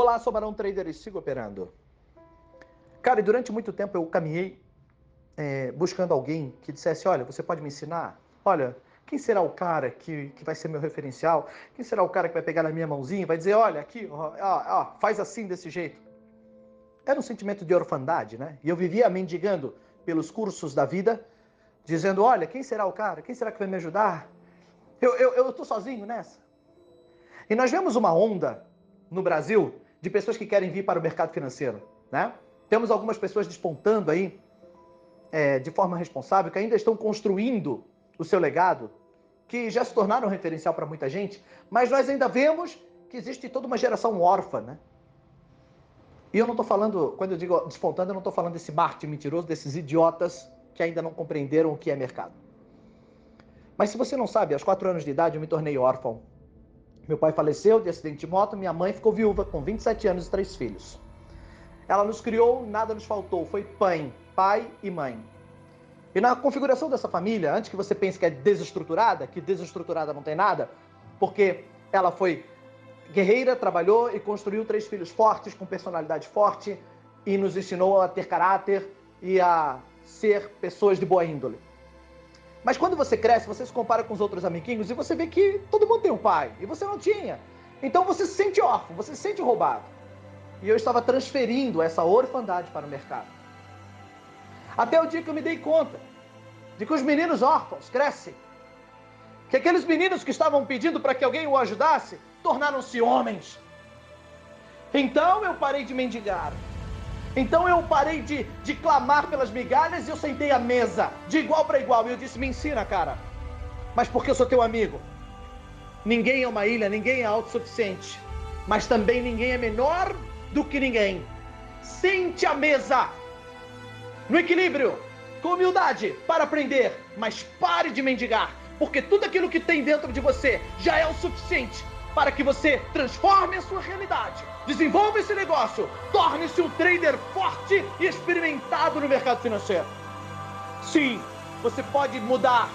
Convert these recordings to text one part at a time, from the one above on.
Olá, sou Barão Trader e sigo operando. Cara, e durante muito tempo eu caminhei é, buscando alguém que dissesse: Olha, você pode me ensinar? Olha, quem será o cara que, que vai ser meu referencial? Quem será o cara que vai pegar na minha mãozinha e vai dizer: Olha, aqui, ó, ó, faz assim, desse jeito? Era um sentimento de orfandade, né? E eu vivia mendigando pelos cursos da vida, dizendo: Olha, quem será o cara? Quem será que vai me ajudar? Eu, eu, eu sozinho nessa. E nós vemos uma onda no Brasil de pessoas que querem vir para o mercado financeiro, né? Temos algumas pessoas despontando aí é, de forma responsável, que ainda estão construindo o seu legado, que já se tornaram referencial para muita gente, mas nós ainda vemos que existe toda uma geração órfã, né? E eu não estou falando, quando eu digo despontando, eu não estou falando desse marketing mentiroso, desses idiotas que ainda não compreenderam o que é mercado. Mas se você não sabe, aos quatro anos de idade eu me tornei órfão. Meu pai faleceu de acidente de moto, minha mãe ficou viúva com 27 anos e três filhos. Ela nos criou, nada nos faltou, foi pai, pai e mãe. E na configuração dessa família, antes que você pense que é desestruturada, que desestruturada não tem nada, porque ela foi guerreira, trabalhou e construiu três filhos fortes, com personalidade forte, e nos ensinou a ter caráter e a ser pessoas de boa índole. Mas quando você cresce, você se compara com os outros amiguinhos e você vê que todo mundo tem um pai e você não tinha. Então você se sente órfão, você se sente roubado. E eu estava transferindo essa orfandade para o mercado. Até o dia que eu me dei conta de que os meninos órfãos crescem. Que aqueles meninos que estavam pedindo para que alguém o ajudasse tornaram-se homens. Então eu parei de mendigar. Então eu parei de, de clamar pelas migalhas e eu sentei à mesa, de igual para igual. E eu disse: Me ensina, cara. Mas porque eu sou teu amigo. Ninguém é uma ilha, ninguém é autossuficiente. Mas também ninguém é menor do que ninguém. Sente à mesa, no equilíbrio, com humildade, para aprender. Mas pare de mendigar, porque tudo aquilo que tem dentro de você já é o suficiente para que você transforme a sua realidade, desenvolva esse negócio, torne-se um trader forte e experimentado no mercado financeiro. Sim, você pode mudar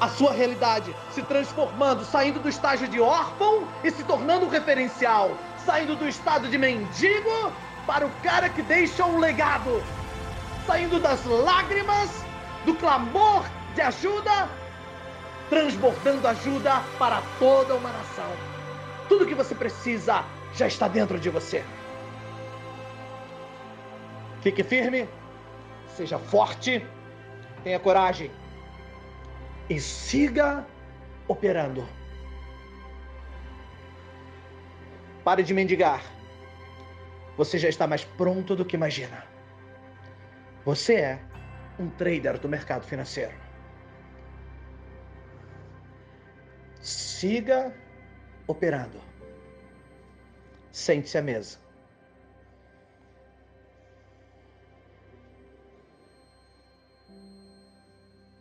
a sua realidade, se transformando, saindo do estágio de órfão e se tornando um referencial, saindo do estado de mendigo para o cara que deixa um legado, saindo das lágrimas, do clamor de ajuda transbordando ajuda para toda uma nação. Tudo que você precisa já está dentro de você. Fique firme, seja forte, tenha coragem e siga operando. Pare de mendigar. Você já está mais pronto do que imagina. Você é um trader do mercado financeiro. Siga operando. Sente-se à mesa.